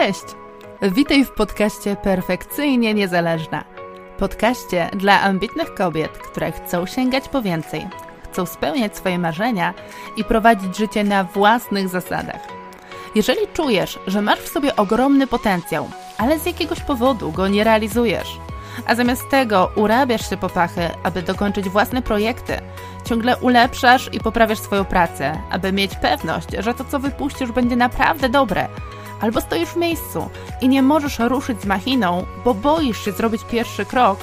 Cześć! Witaj w podcaście Perfekcyjnie Niezależna. Podcaście dla ambitnych kobiet, które chcą sięgać po więcej, chcą spełniać swoje marzenia i prowadzić życie na własnych zasadach. Jeżeli czujesz, że masz w sobie ogromny potencjał, ale z jakiegoś powodu go nie realizujesz, a zamiast tego urabiasz się po pachy, aby dokończyć własne projekty, ciągle ulepszasz i poprawiasz swoją pracę, aby mieć pewność, że to co wypuścisz będzie naprawdę dobre – albo stoisz w miejscu i nie możesz ruszyć z machiną, bo boisz się zrobić pierwszy krok,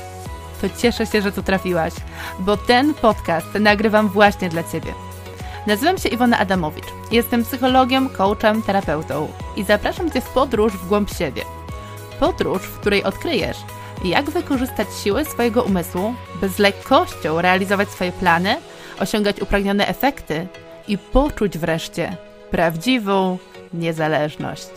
to cieszę się, że tu trafiłaś, bo ten podcast nagrywam właśnie dla Ciebie. Nazywam się Iwona Adamowicz, jestem psychologiem, coachem, terapeutą i zapraszam Cię w podróż w głąb siebie. Podróż, w której odkryjesz, jak wykorzystać siłę swojego umysłu, by z lekkością realizować swoje plany, osiągać upragnione efekty i poczuć wreszcie prawdziwą niezależność.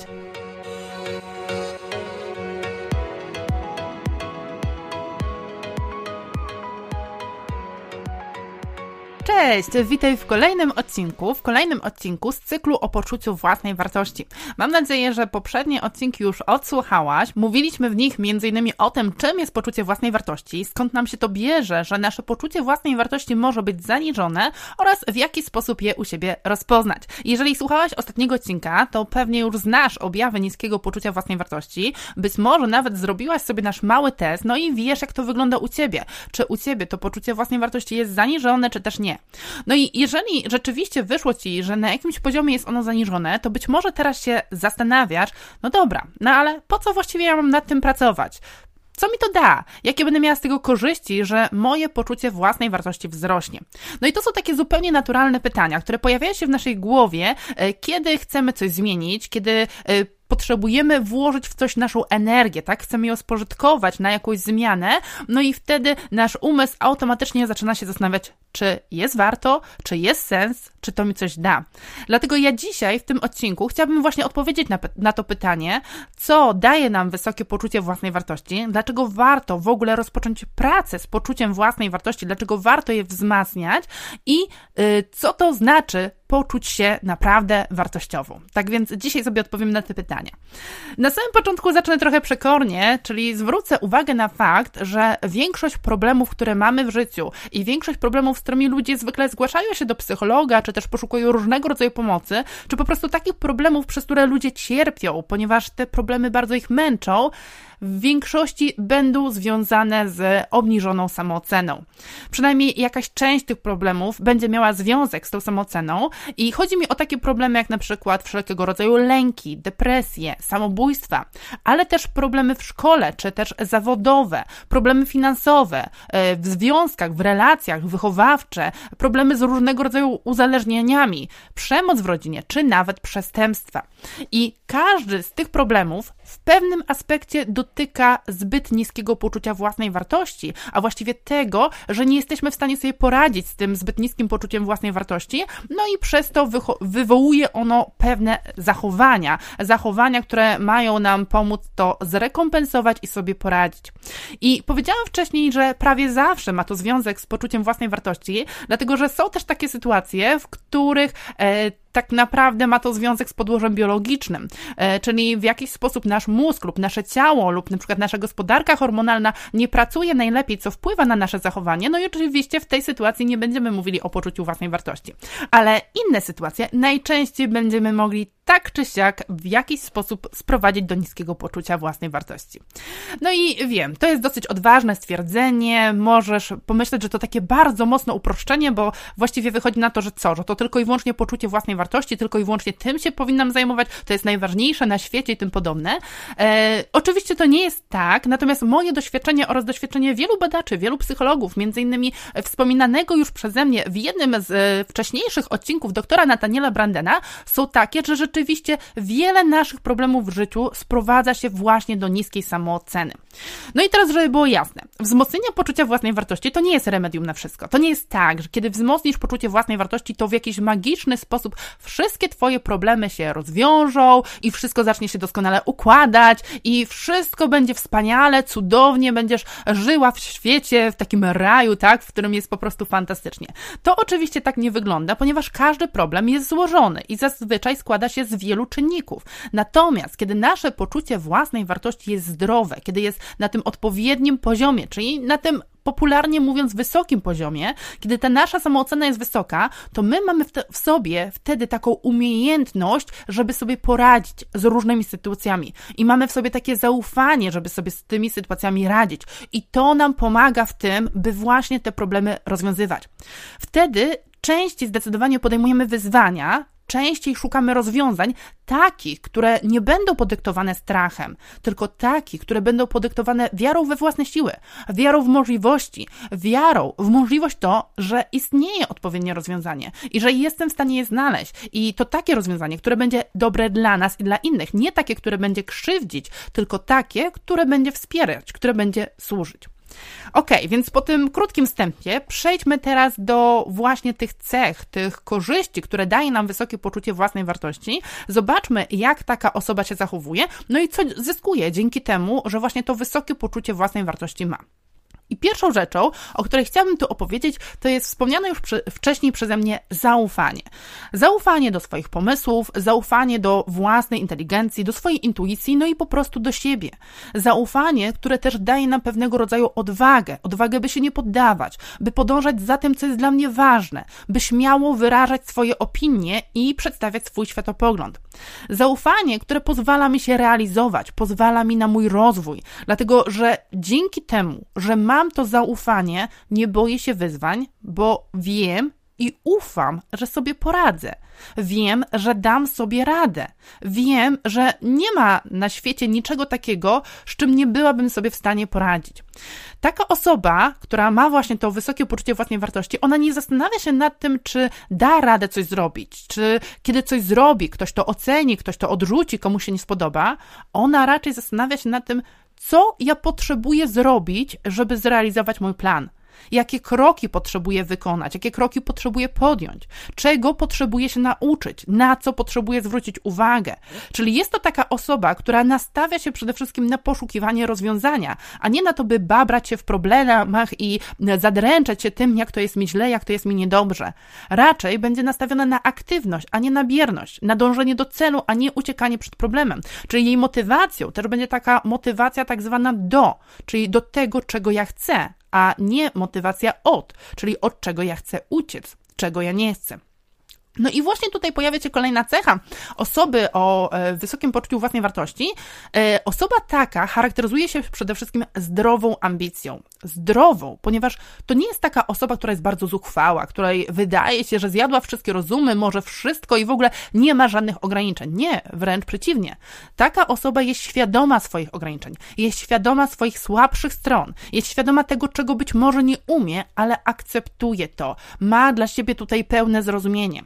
Act. Cześć, witaj w kolejnym odcinku, w kolejnym odcinku z cyklu o poczuciu własnej wartości. Mam nadzieję, że poprzednie odcinki już odsłuchałaś. Mówiliśmy w nich m.in. o tym, czym jest poczucie własnej wartości, skąd nam się to bierze, że nasze poczucie własnej wartości może być zaniżone oraz w jaki sposób je u siebie rozpoznać. Jeżeli słuchałaś ostatniego odcinka, to pewnie już znasz objawy niskiego poczucia własnej wartości. Być może nawet zrobiłaś sobie nasz mały test, no i wiesz, jak to wygląda u ciebie. Czy u ciebie to poczucie własnej wartości jest zaniżone, czy też nie. No i jeżeli rzeczywiście wyszło ci, że na jakimś poziomie jest ono zaniżone, to być może teraz się zastanawiasz, no dobra, no ale po co właściwie ja mam nad tym pracować? Co mi to da? Jakie będę miała z tego korzyści, że moje poczucie własnej wartości wzrośnie? No i to są takie zupełnie naturalne pytania, które pojawiają się w naszej głowie, e, kiedy chcemy coś zmienić, kiedy e, potrzebujemy włożyć w coś naszą energię, tak? Chcemy ją spożytkować na jakąś zmianę, no i wtedy nasz umysł automatycznie zaczyna się zastanawiać, czy jest warto, czy jest sens, czy to mi coś da. Dlatego ja dzisiaj w tym odcinku chciałabym właśnie odpowiedzieć na, na to pytanie, co daje nam wysokie poczucie własnej wartości, dlaczego warto w ogóle rozpocząć pracę z poczuciem własnej wartości, dlaczego warto je wzmacniać i yy, co to znaczy poczuć się naprawdę wartościową. Tak więc dzisiaj sobie odpowiem na te pytania. Na samym początku zacznę trochę przekornie, czyli zwrócę uwagę na fakt, że większość problemów, które mamy w życiu i większość problemów, którymi ludzie zwykle zgłaszają się do psychologa, czy też poszukują różnego rodzaju pomocy, czy po prostu takich problemów, przez które ludzie cierpią, ponieważ te problemy bardzo ich męczą, w większości będą związane z obniżoną samooceną. Przynajmniej jakaś część tych problemów będzie miała związek z tą samooceną i chodzi mi o takie problemy jak na przykład wszelkiego rodzaju lęki, depresje, samobójstwa, ale też problemy w szkole, czy też zawodowe, problemy finansowe, e, w związkach, w relacjach, wychowawcze, problemy z różnego rodzaju uzależnieniami, przemoc w rodzinie, czy nawet przestępstwa. I każdy z tych problemów w pewnym aspekcie dotyka zbyt niskiego poczucia własnej wartości, a właściwie tego, że nie jesteśmy w stanie sobie poradzić z tym zbyt niskim poczuciem własnej wartości, no i przez to wywołuje ono pewne zachowania, zachowania, które mają nam pomóc to zrekompensować i sobie poradzić. I powiedziałam wcześniej, że prawie zawsze ma to związek z poczuciem własnej wartości, dlatego że są też takie sytuacje, w których e, tak naprawdę ma to związek z podłożem biologicznym, e, czyli w jakiś sposób nasz mózg lub nasze ciało lub na przykład nasza gospodarka hormonalna nie pracuje najlepiej, co wpływa na nasze zachowanie. No i oczywiście w tej sytuacji nie będziemy mówili o poczuciu własnej wartości. Ale inne sytuacje najczęściej będziemy mogli tak czy siak w jakiś sposób sprowadzić do niskiego poczucia własnej wartości. No i wiem, to jest dosyć odważne stwierdzenie, możesz pomyśleć, że to takie bardzo mocne uproszczenie, bo właściwie wychodzi na to, że co, że to tylko i wyłącznie poczucie własnej wartości, tylko i wyłącznie tym się powinnam zajmować, to jest najważniejsze na świecie i tym podobne. E, oczywiście to nie jest tak, natomiast moje doświadczenie oraz doświadczenie wielu badaczy, wielu psychologów, między innymi wspominanego już przeze mnie w jednym z e, wcześniejszych odcinków doktora Nataniela Brandena, są takie, że rzeczywiście rzeczywiście wiele naszych problemów w życiu sprowadza się właśnie do niskiej samooceny. No i teraz, żeby było jasne, wzmocnienie poczucia własnej wartości to nie jest remedium na wszystko. To nie jest tak, że kiedy wzmocnisz poczucie własnej wartości, to w jakiś magiczny sposób wszystkie Twoje problemy się rozwiążą i wszystko zacznie się doskonale układać i wszystko będzie wspaniale, cudownie, będziesz żyła w świecie, w takim raju, tak, w którym jest po prostu fantastycznie. To oczywiście tak nie wygląda, ponieważ każdy problem jest złożony i zazwyczaj składa się się z wielu czynników. Natomiast kiedy nasze poczucie własnej wartości jest zdrowe, kiedy jest na tym odpowiednim poziomie, czyli na tym popularnie mówiąc, wysokim poziomie, kiedy ta nasza samoocena jest wysoka, to my mamy w, te, w, sobie wtedy taką umiejętność, żeby sobie poradzić z różnymi sytuacjami. I mamy w sobie takie zaufanie, żeby sobie z tymi sytuacjami radzić. I to nam pomaga w tym, by właśnie te problemy rozwiązywać. Wtedy częściej zdecydowanie podejmujemy wyzwania, częściej szukamy rozwiązań takich, które nie będą podyktowane strachem, tylko takich, które będą podyktowane wiarą we własne siły, wiarą w możliwości, wiarą w możliwość to, że istnieje odpowiednie rozwiązanie i że jestem w stanie je znaleźć. I to takie rozwiązanie, które będzie dobre dla nas i dla innych, nie takie, które będzie krzywdzić, tylko takie, które będzie wspierać, które będzie służyć. Ok, więc po tym krótkim wstępie przejdźmy teraz do właśnie tych cech, tych korzyści, które daje nam wysokie poczucie własnej wartości. Zobaczmy, jak taka osoba się zachowuje, no i co zyskuje dzięki temu, że właśnie to wysokie poczucie własnej wartości ma. I pierwszą rzeczą, o której chciałabym tu opowiedzieć, to jest wspomniane już wcześniej przeze mnie zaufanie. Zaufanie do swoich pomysłów, zaufanie do własnej inteligencji, do swojej intuicji, no i po prostu do siebie. Zaufanie, które też daje nam pewnego rodzaju odwagę, odwagę, by się nie poddawać, by podążać za tym, co jest dla mnie ważne, by śmiało wyrażać swoje opinie i przedstawiać swój światopogląd. Zaufanie, które pozwala mi się realizować, pozwala mi na mój rozwój, dlatego że dzięki temu, że mam mam to zaufanie, nie boję się wyzwań, bo wiem i ufam, że sobie poradzę. Wiem, że dam sobie radę. Wiem, że nie ma na świecie niczego takiego, z czym nie byłabym sobie w stanie poradzić. Taka osoba, która ma właśnie to wysokie poczucie własnej wartości, ona nie zastanawia się nad tym, czy da radę coś zrobić, czy kiedy coś zrobi, ktoś to oceni, ktoś to odrzuci, komu się nie spodoba. Ona raczej zastanawia się nad tym, co ja potrzebuję zrobić, żeby zrealizować mój plan. Jakie kroki potrzebuję wykonać, jakie kroki potrzebuję podjąć, czego potrzebuję się nauczyć, na co potrzebuję zwrócić uwagę. Czyli jest to taka osoba, która nastawia się przede wszystkim na poszukiwanie rozwiązania, a nie na to, by babrać się w problemach i zadręczać się tym, jak to jest mi źle, jak to jest mi niedobrze. Raczej będzie nastawiona na aktywność, a nie na bierność, na dążenie do celu, a nie uciekanie przed problemem. Czyli jej motywacją też będzie taka motywacja tak zwana do, czyli do tego, czego ja chcę, a nie motywacja od, czyli od czego ja chcę uciec, czego ja nie chcę. No i właśnie tutaj pojawia się kolejna cecha osoby o e, wysokim poczuciu własnej wartości. E, osoba taka charakteryzuje się przede wszystkim zdrową ambicją. Zdrową, ponieważ to nie jest taka osoba, która jest bardzo zuchwała, której wydaje się, że zjadła wszystkie rozumy, może wszystko i w ogóle nie ma żadnych ograniczeń. Nie, wręcz przeciwnie. Taka osoba jest świadoma swoich ograniczeń, jest świadoma swoich słabszych stron, jest świadoma tego, czego być może nie umie, ale akceptuje to. Ma dla siebie tutaj pełne zrozumienie.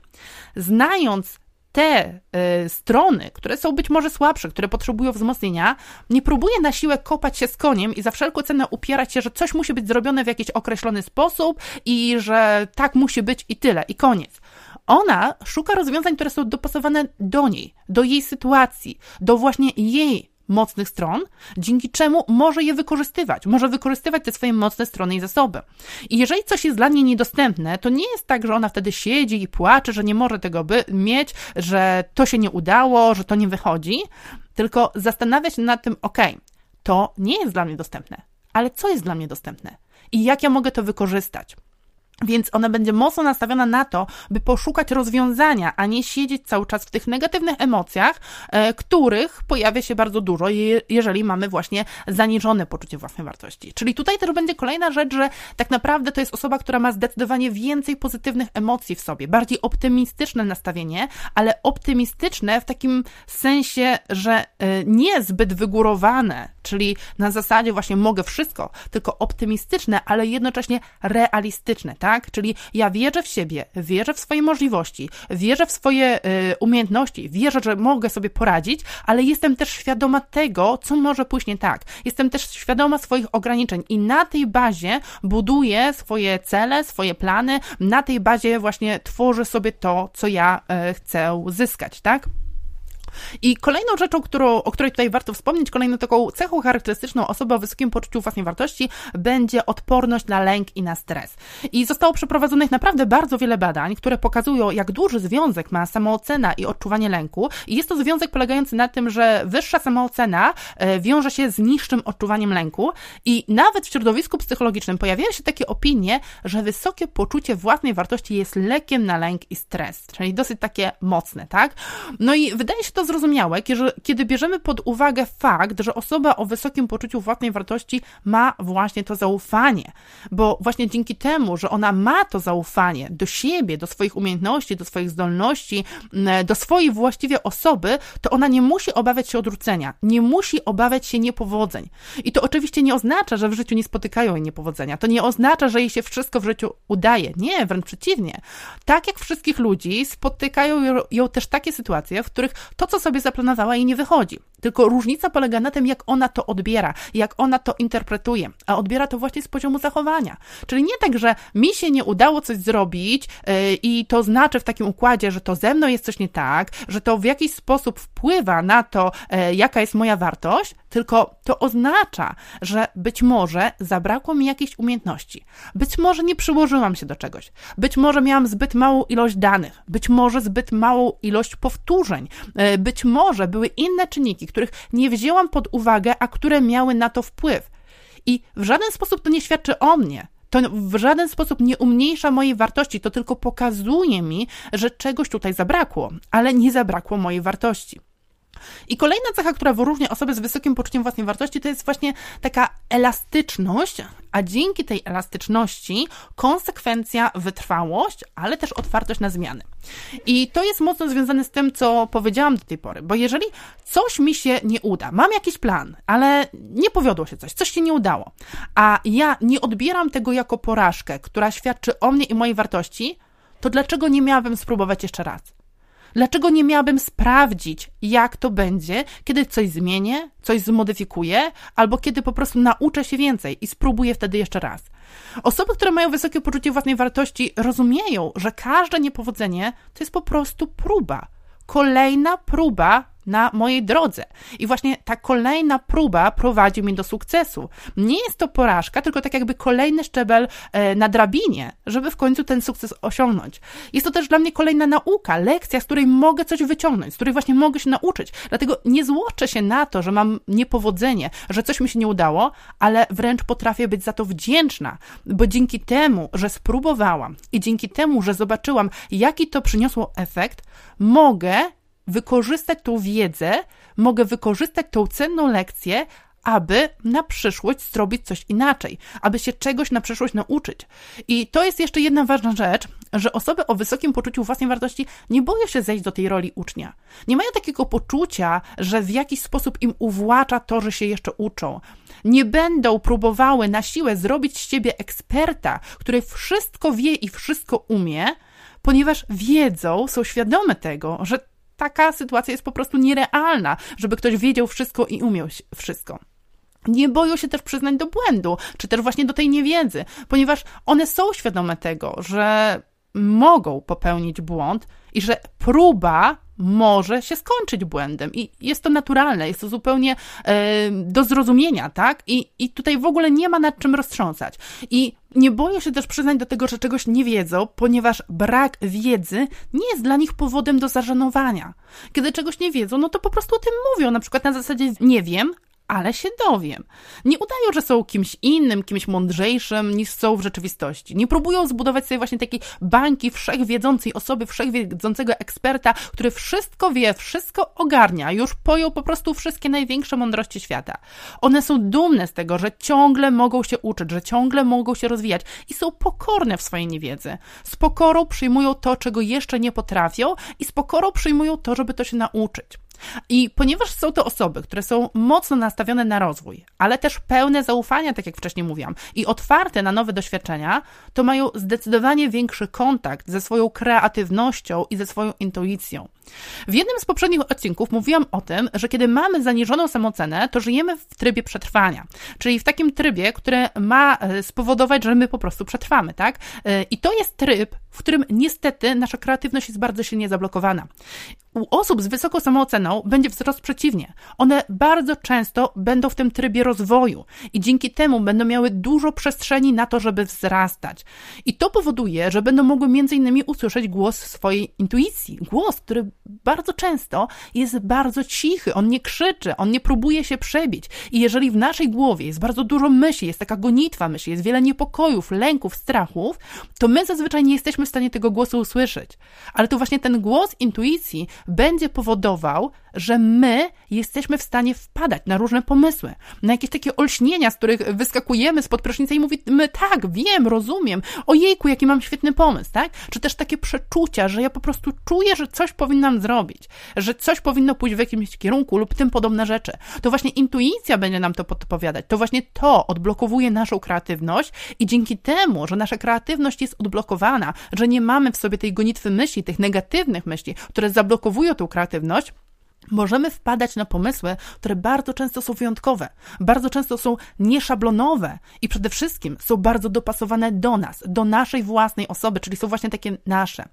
Znając te y, strony, które są być może słabsze, które potrzebują wzmocnienia, nie próbuje na siłę kopać się z koniem i za wszelką cenę upierać się, że coś musi być zrobione w jakiś określony sposób i że tak musi być i tyle, i koniec. Ona szuka rozwiązań, które są dopasowane do niej, do jej sytuacji, do właśnie jej mocnych stron, dzięki czemu może je wykorzystywać, może wykorzystywać te swoje mocne strony i zasoby. I jeżeli coś jest dla niej niedostępne, to nie jest tak, że ona wtedy siedzi i płacze, że nie może tego by mieć, że to się nie udało, że to nie wychodzi, tylko zastanawia się nad tym, ok, to nie jest dla mnie dostępne, ale co jest dla mnie dostępne i jak ja mogę to wykorzystać. Więc ona będzie mocno nastawiona na to, by poszukać rozwiązania, a nie siedzieć cały czas w tych negatywnych emocjach, e, których pojawia się bardzo dużo, jeżeli mamy właśnie zaniżone poczucie własnej wartości. Czyli tutaj też będzie kolejna rzecz, że tak naprawdę to jest osoba, która ma zdecydowanie więcej pozytywnych emocji w sobie, bardziej optymistyczne nastawienie, ale optymistyczne w takim sensie, że e, nie zbyt wygórowane, czyli na zasadzie właśnie mogę wszystko, tylko optymistyczne, ale jednocześnie realistyczne, tak? Czyli ja wierzę w siebie, wierzę w swoje możliwości, wierzę w swoje y, umiejętności, wierzę, że mogę sobie poradzić, ale jestem też świadoma tego, co może pójść nie tak. Jestem też świadoma swoich ograniczeń i na tej bazie buduję swoje cele, swoje plany, na tej bazie właśnie tworzę sobie to, co ja y, chcę zyskać, tak? I kolejną rzeczą, którą, o której tutaj warto wspomnieć, kolejną taką cechą charakterystyczną osoby o wysokim poczuciu własnej wartości będzie odporność na lęk i na stres. I zostało przeprowadzonych naprawdę bardzo wiele badań, które pokazują, jak duży związek ma samoocena i odczuwanie lęku. I jest to związek polegający na tym, że wyższa samoocena e, wiąże się z niższym odczuwaniem lęku i nawet w środowisku psychologicznym pojawiają się takie opinie, że wysokie poczucie własnej wartości jest lekiem na lęk i stres, czyli dosyć takie mocne, tak? No i wydaje się to zrozumiałe, kiedy bierzemy pod uwagę fakt, że osoba o wysokim poczuciu własnej wartości ma właśnie to zaufanie, bo właśnie dzięki temu, że ona ma to zaufanie do siebie, do swoich umiejętności, do swoich zdolności, do swojej właściwie osoby, to ona nie musi obawiać się odrzucenia, nie musi obawiać się niepowodzeń. I to oczywiście nie oznacza, że w życiu nie spotykają jej niepowodzenia. To nie oznacza, że jej się wszystko w życiu udaje. Nie, wręcz przeciwnie. Tak jak wszystkich ludzi, spotykają ją też takie sytuacje, w których to, co sobie zaplanowała, jej nie wychodzi. Tylko różnica polega na tym, jak ona to odbiera, jak ona to interpretuje, a odbiera to właśnie z poziomu zachowania. Czyli nie tak, że mi się nie udało coś zrobić yy, i to znaczy w takim układzie, że to ze mną jest coś nie tak, że to w jakiś sposób wpływa na to, yy, jaka jest moja wartość, tylko to oznacza, że być może zabrakło mi jakiejś umiejętności, być może nie przyłożyłam się do czegoś, być może miałam zbyt małą ilość danych, być może zbyt małą ilość powtórzeń, yy, być może były inne czynniki, których nie wzięłam pod uwagę, a które miały na to wpływ. I w żaden sposób to nie świadczy o mnie. To w żaden sposób nie umniejsza mojej wartości, to tylko pokazuje mi, że czegoś tutaj zabrakło, ale nie zabrakło mojej wartości. I kolejna cecha, która wyróżnia osoby z wysokim poczuciem własnej wartości, to jest właśnie taka elastyczność, a dzięki tej elastyczności konsekwencja, wytrwałość, ale też otwartość na zmiany. I to jest mocno związane z tym, co powiedziałam do tej pory, bo jeżeli coś mi się nie uda, mam jakiś plan, ale nie powiodło się coś, coś się nie udało, a ja nie odbieram tego jako porażkę, która świadczy o mnie i mojej wartości, to dlaczego nie miałabym spróbować jeszcze raz? Dlaczego nie miałabym sprawdzić, jak to będzie, kiedy coś zmienię, coś zmodyfikuję, albo kiedy po prostu nauczę się więcej i spróbuję wtedy jeszcze raz? Osoby, które mają wysokie poczucie własnej wartości, rozumieją, że każde niepowodzenie to jest po prostu próba. Kolejna próba na mojej drodze. I właśnie ta kolejna próba prowadzi mnie do sukcesu. Nie jest to porażka, tylko tak jakby kolejny szczebel e, na drabinie, żeby w końcu ten sukces osiągnąć. Jest to też dla mnie kolejna nauka, lekcja, z której mogę coś wyciągnąć, z której właśnie mogę się nauczyć. Dlatego nie złoczę się na to, że mam niepowodzenie, że coś mi się nie udało, ale wręcz potrafię być za to wdzięczna, bo dzięki temu, że spróbowałam i dzięki temu, że zobaczyłam, jaki to przyniosło efekt, mogę wykorzystać tą wiedzę, mogę wykorzystać tą cenną lekcję, aby na przyszłość zrobić coś inaczej, aby się czegoś na przyszłość nauczyć. I to jest jeszcze jedna ważna rzecz, że osoby o wysokim poczuciu własnej wartości nie boją się zejść do tej roli ucznia. Nie mają takiego poczucia, że w jakiś sposób im uwłacza to, że się jeszcze uczą. Nie będą próbowały na siłę zrobić z siebie eksperta, który wszystko wie i wszystko umie, ponieważ wiedzą, są świadome tego, że taka sytuacja jest po prostu nierealna, żeby ktoś wiedział wszystko i umiał wszystko. Nie boją się też przyznać do błędu, czy też właśnie do tej niewiedzy, ponieważ one są świadome tego, że mogą popełnić błąd i że próba może się skończyć błędem i jest to naturalne, jest to zupełnie e, do zrozumienia, tak? I, I tutaj w ogóle nie ma nad czym roztrząsać. I nie boję się też przyznać do tego, że czegoś nie wiedzą, ponieważ brak wiedzy nie jest dla nich powodem do zażenowania. Kiedy czegoś nie wiedzą, no to po prostu o tym mówią, na przykład na zasadzie nie wiem, ale się dowiem. Nie udają, że są kimś innym, kimś mądrzejszym niż są w rzeczywistości. Nie próbują zbudować sobie właśnie takiej bańki wszechwiedzącej osoby, wszechwiedzącego eksperta, który wszystko wie, wszystko ogarnia, już pojął po prostu wszystkie największe mądrości świata. One są dumne z tego, że ciągle mogą się uczyć, że ciągle mogą się rozwijać i są pokorne w swojej niewiedzy. Z pokorą przyjmują to, czego jeszcze nie potrafią i z pokorą przyjmują to, żeby to się nauczyć. I ponieważ są to osoby, które są mocno nastawione na rozwój, ale też pełne zaufania, tak jak wcześniej mówiłam, i otwarte na nowe doświadczenia, to mają zdecydowanie większy kontakt ze swoją kreatywnością i ze swoją intuicją. W jednym z poprzednich odcinków mówiłam o tym, że kiedy mamy zaniżoną samoocenę, to żyjemy w trybie przetrwania, czyli w takim trybie, który ma e, spowodować, że my po prostu przetrwamy, tak? E, I to jest tryb, w którym niestety nasza kreatywność jest bardzo silnie zablokowana. U osób z wysoką samooceną będzie wzrost przeciwnie. One bardzo często będą w tym trybie rozwoju i dzięki temu będą miały dużo przestrzeni na to, żeby wzrastać. I to powoduje, że będą mogły między innymi usłyszeć głos swojej intuicji. Głos, który bardzo często jest bardzo cichy, on nie krzyczy, on nie próbuje się przebić. I jeżeli w naszej głowie jest bardzo dużo myśli, jest taka gonitwa myśli, jest wiele niepokojów, lęków, strachów, to my zazwyczaj nie jesteśmy w stanie tego głosu usłyszeć. Ale to właśnie ten głos intuicji będzie powodował, że my jesteśmy w stanie wpadać na różne pomysły, na jakieś takie olśnienia, z których wyskakujemy spod prysznica i mówimy, tak, wiem, rozumiem, ojejku, jaki mam świetny pomysł, tak? Czy też takie przeczucia, że ja po prostu czuję, że coś powinnam zrobić, że coś powinno pójść w jakimś kierunku lub tym podobne rzeczy. To właśnie intuicja będzie nam to podpowiadać, to właśnie to odblokowuje naszą kreatywność i dzięki temu, że nasza kreatywność jest odblokowana, że nie mamy w sobie tej gonitwy myśli, tych negatywnych myśli, które zablokowują tą kreatywność, możemy wpadać na pomysły, które bardzo często są wyjątkowe, bardzo często są nieszablonowe i przede wszystkim są bardzo dopasowane do nas, do naszej własnej osoby, czyli są właśnie takie nasze.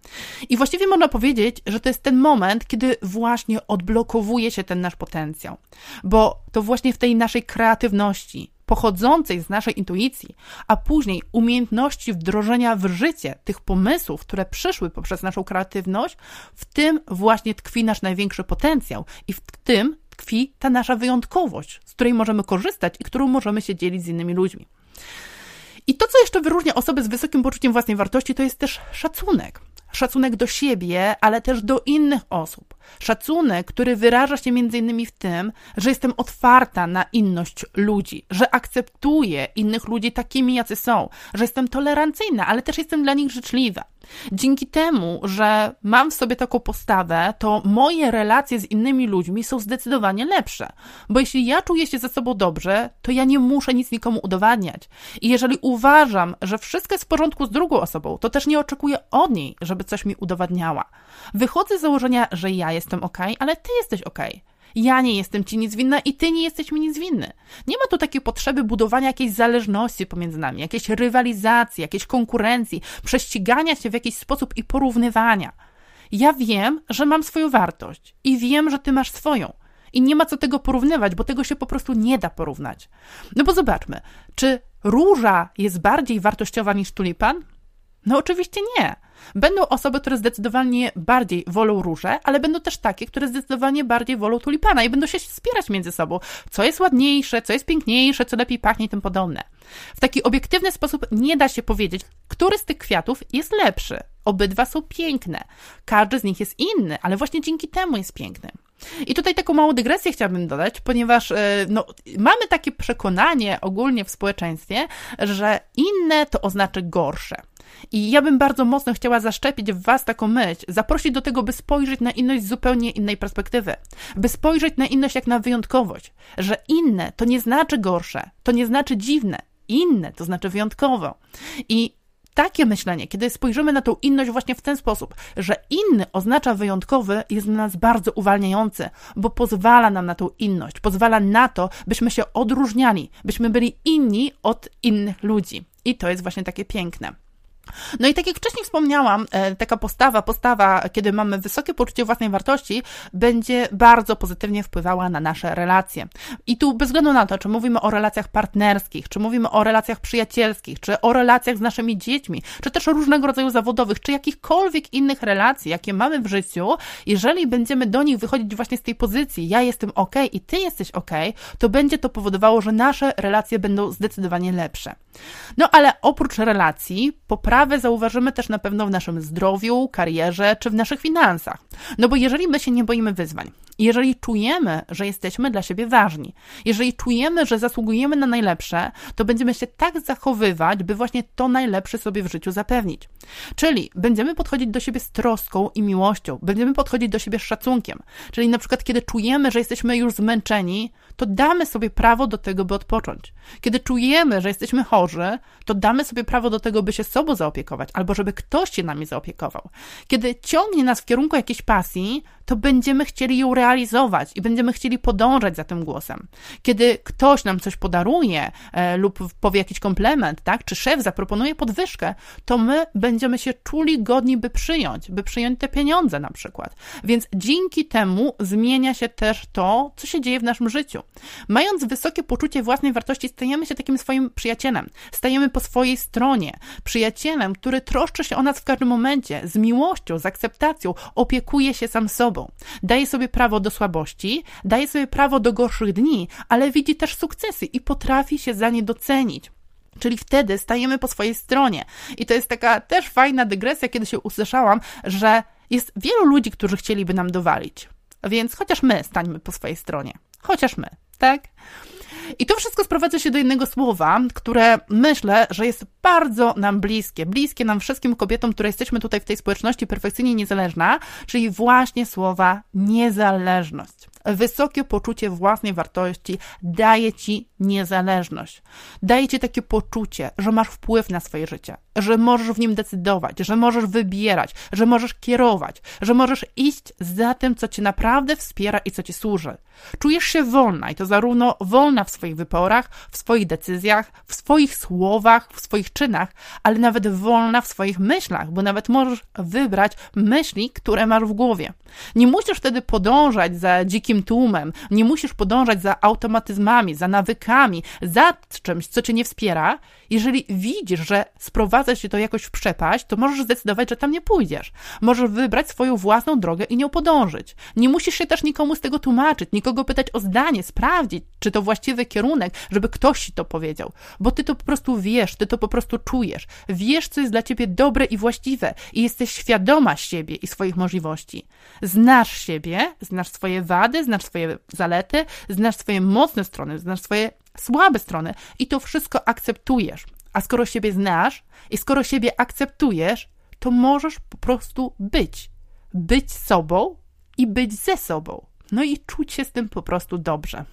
I właściwie można powiedzieć, że to jest ten moment, kiedy właśnie odblokowuje się ten nasz potencjał, bo to właśnie w tej naszej kreatywności, pochodzącej z naszej intuicji, a później umiejętności wdrożenia w życie tych pomysłów, które przyszły poprzez naszą kreatywność, w tym właśnie tkwi nasz największy potencjał i w tym tkwi ta nasza wyjątkowość, z której możemy korzystać i którą możemy się dzielić z innymi ludźmi. I to, co jeszcze wyróżnia osoby z wysokim poczuciem własnej wartości, to jest też szacunek. Szacunek do siebie, ale też do innych osób. Szacunek, który wyraża się między innymi w tym, że jestem otwarta na inność ludzi, że akceptuję innych ludzi takimi, jacy są, że jestem tolerancyjna, ale też jestem dla nich życzliwa. Dzięki temu, że mam w sobie taką postawę, to moje relacje z innymi ludźmi są zdecydowanie lepsze. Bo jeśli ja czuję się ze sobą dobrze, to ja nie muszę nic nikomu udowadniać. I jeżeli uważam, że wszystko jest w porządku z drugą osobą, to też nie oczekuję od niej, żeby coś mi udowadniała. Wychodzę z założenia, że ja jestem ok, ale ty jesteś ok. Ja nie jestem ci nic winna i ty nie jesteś mi nic winny. Nie ma tu takiej potrzeby budowania jakiejś zależności pomiędzy nami, jakiejś rywalizacji, jakiejś konkurencji, prześcigania się w jakiś sposób i porównywania. Ja wiem, że mam swoją wartość i wiem, że ty masz swoją. I nie ma co tego porównywać, bo tego się po prostu nie da porównać. No bo zobaczmy, czy róża jest bardziej wartościowa niż tulipan? No oczywiście nie. Będą osoby, które zdecydowanie bardziej wolą róże, ale będą też takie, które zdecydowanie bardziej wolą tulipana i będą się wspierać między sobą, co jest ładniejsze, co jest piękniejsze, co lepiej pachnie i tym podobne. W taki obiektywny sposób nie da się powiedzieć, który z tych kwiatów jest lepszy. Obydwa są piękne. Każdy z nich jest inny, ale właśnie dzięki temu jest piękny. I tutaj taką małą dygresję chciałabym dodać, ponieważ e, no, mamy takie przekonanie ogólnie w społeczeństwie, że inne to oznacza gorsze. I ja bym bardzo mocno chciała zaszczepić w Was taką myśl, zaprosić do tego, by spojrzeć na inność z zupełnie innej perspektywy, by spojrzeć na inność jak na wyjątkowość, że inne to nie znaczy gorsze, to nie znaczy dziwne, inne to znaczy wyjątkowo. I takie myślenie, kiedy spojrzymy na tą inność właśnie w ten sposób, że inny oznacza wyjątkowy, jest dla nas bardzo uwalniający, bo pozwala nam na tą inność, pozwala na to, byśmy się odróżniali, byśmy byli inni od innych ludzi. I to jest właśnie takie piękne. No i tak jak wcześniej wspomniałam, e, taka postawa, postawa, kiedy mamy wysokie poczucie własnej wartości, będzie bardzo pozytywnie wpływała na nasze relacje. I tu bez względu na to, czy mówimy o relacjach partnerskich, czy mówimy o relacjach przyjacielskich, czy o relacjach z naszymi dziećmi, czy też różnego rodzaju zawodowych, czy jakichkolwiek innych relacji, jakie mamy w życiu, jeżeli będziemy do nich wychodzić właśnie z tej pozycji, ja jestem ok i ty jesteś ok, to będzie to powodowało, że nasze relacje będą zdecydowanie lepsze. No ale oprócz relacji, poprawę zauważymy też na pewno w naszym zdrowiu, karierze czy w naszych finansach. No bo jeżeli my się nie boimy wyzwań, jeżeli czujemy, że jesteśmy dla siebie ważni, jeżeli czujemy, że zasługujemy na najlepsze, to będziemy się tak zachowywać, by właśnie to najlepsze sobie w życiu zapewnić. Czyli będziemy podchodzić do siebie z troską i miłością, będziemy podchodzić do siebie z szacunkiem. Czyli na przykład, kiedy czujemy, że jesteśmy już zmęczeni, to damy sobie prawo do tego, by odpocząć. Kiedy czujemy, że jesteśmy chorzy, chorzy, to damy sobie prawo do tego, by się sobą zaopiekować, albo żeby ktoś się nami zaopiekował. Kiedy ciągnie nas w kierunku jakiejś pasji, to będziemy chcieli ją realizować i będziemy chcieli podążać za tym głosem. Kiedy ktoś nam coś podaruje e, lub powie jakiś komplement, tak, czy szef zaproponuje podwyżkę, to my będziemy się czuli godni, by przyjąć, by przyjąć te pieniądze na przykład. Więc dzięki temu zmienia się też to, co się dzieje w naszym życiu. Mając wysokie poczucie własnej wartości, stajemy się takim swoim przyjacielem. Stajemy po swojej stronie. Przyjacielem, który troszczy się o nas w każdym momencie, z miłością, z akceptacją, opiekuje się sam sobą. Daje sobie prawo do słabości, daje sobie prawo do gorszych dni, ale widzi też sukcesy i potrafi się za nie docenić. Czyli wtedy stajemy po swojej stronie. I to jest taka też fajna dygresja, kiedy się usłyszałam, że jest wielu ludzi, którzy chcieliby nam dowalić. Więc chociaż my stańmy po swojej stronie. Chociaż my, tak? I to wszystko sprowadza się do jednego słowa, które myślę, że jest bardzo nam bliskie, bliskie nam wszystkim kobietom, które jesteśmy tutaj w tej społeczności perfekcyjnie niezależna, czyli właśnie słowa niezależność. Wysokie poczucie własnej wartości daje ci niezależność. Daje ci takie poczucie, że masz wpływ na swoje życie, że możesz w nim decydować, że możesz wybierać, że możesz kierować, że możesz iść za tym, co ci naprawdę wspiera i co ci służy. Czujesz się wolna i to zarówno wolna w swoich wyporach, w swoich decyzjach, w swoich słowach, w swoich czynach, ale nawet wolna w swoich myślach, bo nawet możesz wybrać myśli, które masz w głowie. Nie musisz wtedy podążać za dzikim tłumem, nie musisz podążać za automatyzmami, za nawykami, za czymś, co cię nie wspiera. Jeżeli widzisz, że sprowadza się to jakoś w przepaść, to możesz zdecydować, że tam nie pójdziesz. Możesz wybrać swoją własną drogę i nią podążyć. Nie musisz się też nikomu z tego tłumaczyć, nikogo pytać o zdanie, sprawdzić, czy to właściwy kierunek, żeby ktoś ci to powiedział, bo ty to po prostu wiesz, ty to po prostu czujesz. Wiesz, co jest dla ciebie dobre i właściwe i jesteś świadoma siebie i swoich możliwości. Znasz siebie, znasz swoje wady, znasz swoje zalety, znasz swoje mocne strony, znasz swoje słabe strony i to wszystko akceptujesz. A skoro siebie znasz i skoro siebie akceptujesz, to możesz po prostu być. Być sobą i być ze sobą. No i czuć się z tym po prostu dobrze.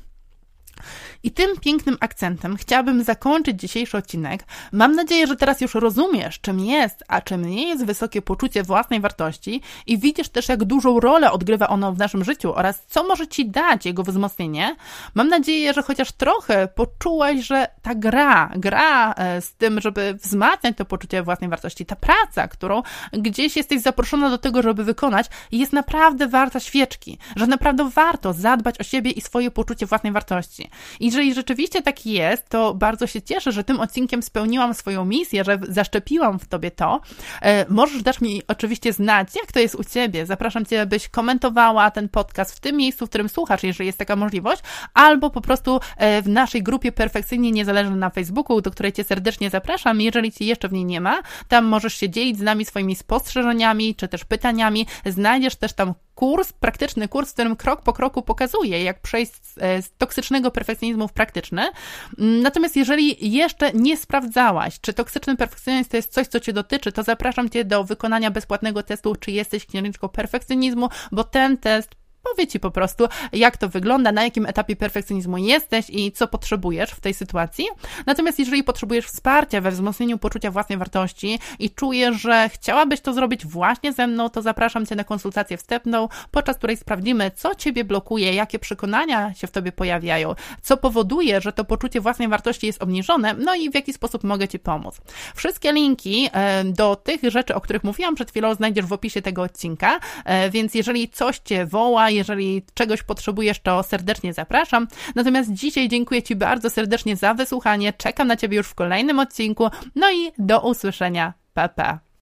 I tym pięknym akcentem chciałabym zakończyć dzisiejszy odcinek. Mam nadzieję, że teraz już rozumiesz, czym jest, a czym nie jest wysokie poczucie własnej wartości i widzisz też, jak dużą rolę odgrywa ono w naszym życiu oraz co może ci dać jego wzmocnienie. Mam nadzieję, że chociaż trochę poczułaś, że ta gra, gra e, z tym, żeby wzmacniać to poczucie własnej wartości, ta praca, którą gdzieś jesteś zaproszona do tego, żeby wykonać, jest naprawdę warta świeczki, że naprawdę warto zadbać o siebie i swoje poczucie własnej wartości. I jeżeli rzeczywiście tak jest, to bardzo się cieszę, że tym odcinkiem spełniłam swoją misję, że zaszczepiłam w tobie to. E, możesz dać mi oczywiście znać, jak to jest u ciebie. Zapraszam cię, byś komentowała ten podcast w tym miejscu, w którym słuchasz, jeżeli jest taka możliwość, albo po prostu e, w naszej grupie Perfekcyjnie Niezależne na Facebooku, do której cię serdecznie zapraszam. Jeżeli ci jeszcze w niej nie ma, tam możesz się dzielić z nami swoimi spostrzeżeniami, czy też pytaniami. Znajdziesz też tam kurs, praktyczny kurs, w którym krok po kroku pokazuje, jak przejść z, e, z toksycznego perfekcjonizmu w praktyczny. Mm, natomiast jeżeli jeszcze nie sprawdzałaś, czy toksyczny perfekcjonizm to jest coś, co Cię dotyczy, to zapraszam Cię do wykonania bezpłatnego testu, czy jesteś księżniczką perfekcjonizmu, bo ten test powie ci po prostu, jak to wygląda, na jakim etapie perfekcjonizmu jesteś i co potrzebujesz w tej sytuacji. Natomiast jeżeli potrzebujesz wsparcia we wzmocnieniu poczucia własnej wartości i czujesz, że chciałabyś to zrobić właśnie ze mną, to zapraszam cię na konsultację wstępną, podczas której sprawdzimy, co ciebie blokuje, jakie przekonania się w tobie pojawiają, co powoduje, że to poczucie własnej wartości jest obniżone, no i w jaki sposób mogę ci pomóc. Wszystkie linki e, do tych rzeczy, o których mówiłam przed chwilą, znajdziesz w opisie tego odcinka, e, więc jeżeli coś cię woła, jeżeli czegoś potrzebujesz, to serdecznie zapraszam. Natomiast dzisiaj dziękuję Ci bardzo serdecznie za wysłuchanie. Czekam na Ciebie już w kolejnym odcinku. No i do usłyszenia. Pa, pa.